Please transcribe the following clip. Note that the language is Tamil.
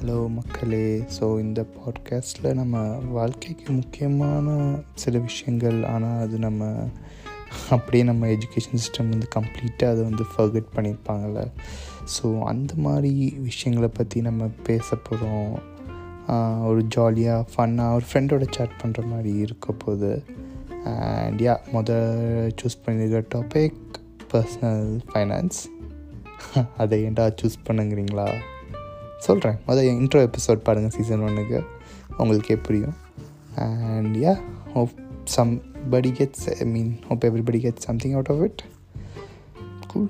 ஹலோ மக்களே. ஸோ இந்த பாட்காஸ்ட்டில் நம்ம வாழ்க்கைக்கு முக்கியமான சில விஷயங்கள் ஆனால் அது நம்ம அப்படியே நம்ம எஜுகேஷன் சிஸ்டம் வந்து கம்ப்ளீட்டாக அதை வந்து ஃபர்கட் பண்ணியிருப்பாங்கள்ல ஸோ அந்த மாதிரி விஷயங்களை பற்றி நம்ம பேச போகிறோம் ஒரு ஜாலியாக ஃபன்னாக ஒரு ஃப்ரெண்டோட சேட் பண்ணுற மாதிரி இருக்க போது. அண்ட் யா மொதல் சூஸ் பண்ணியிருக்க டாபிக் பர்சனல் ஃபைனான்ஸ் அதை ஏன்டா சூஸ் பண்ணுங்கிறீங்களா? சொல்கிறேன் மொதல் இன்ட்ரோ எபிசோட் பாருங்கள் சீசன் ஒன்றுக்கு உங்களுக்கே புரியும். And yeah hope somebody gets I mean hope everybody gets something out of it cool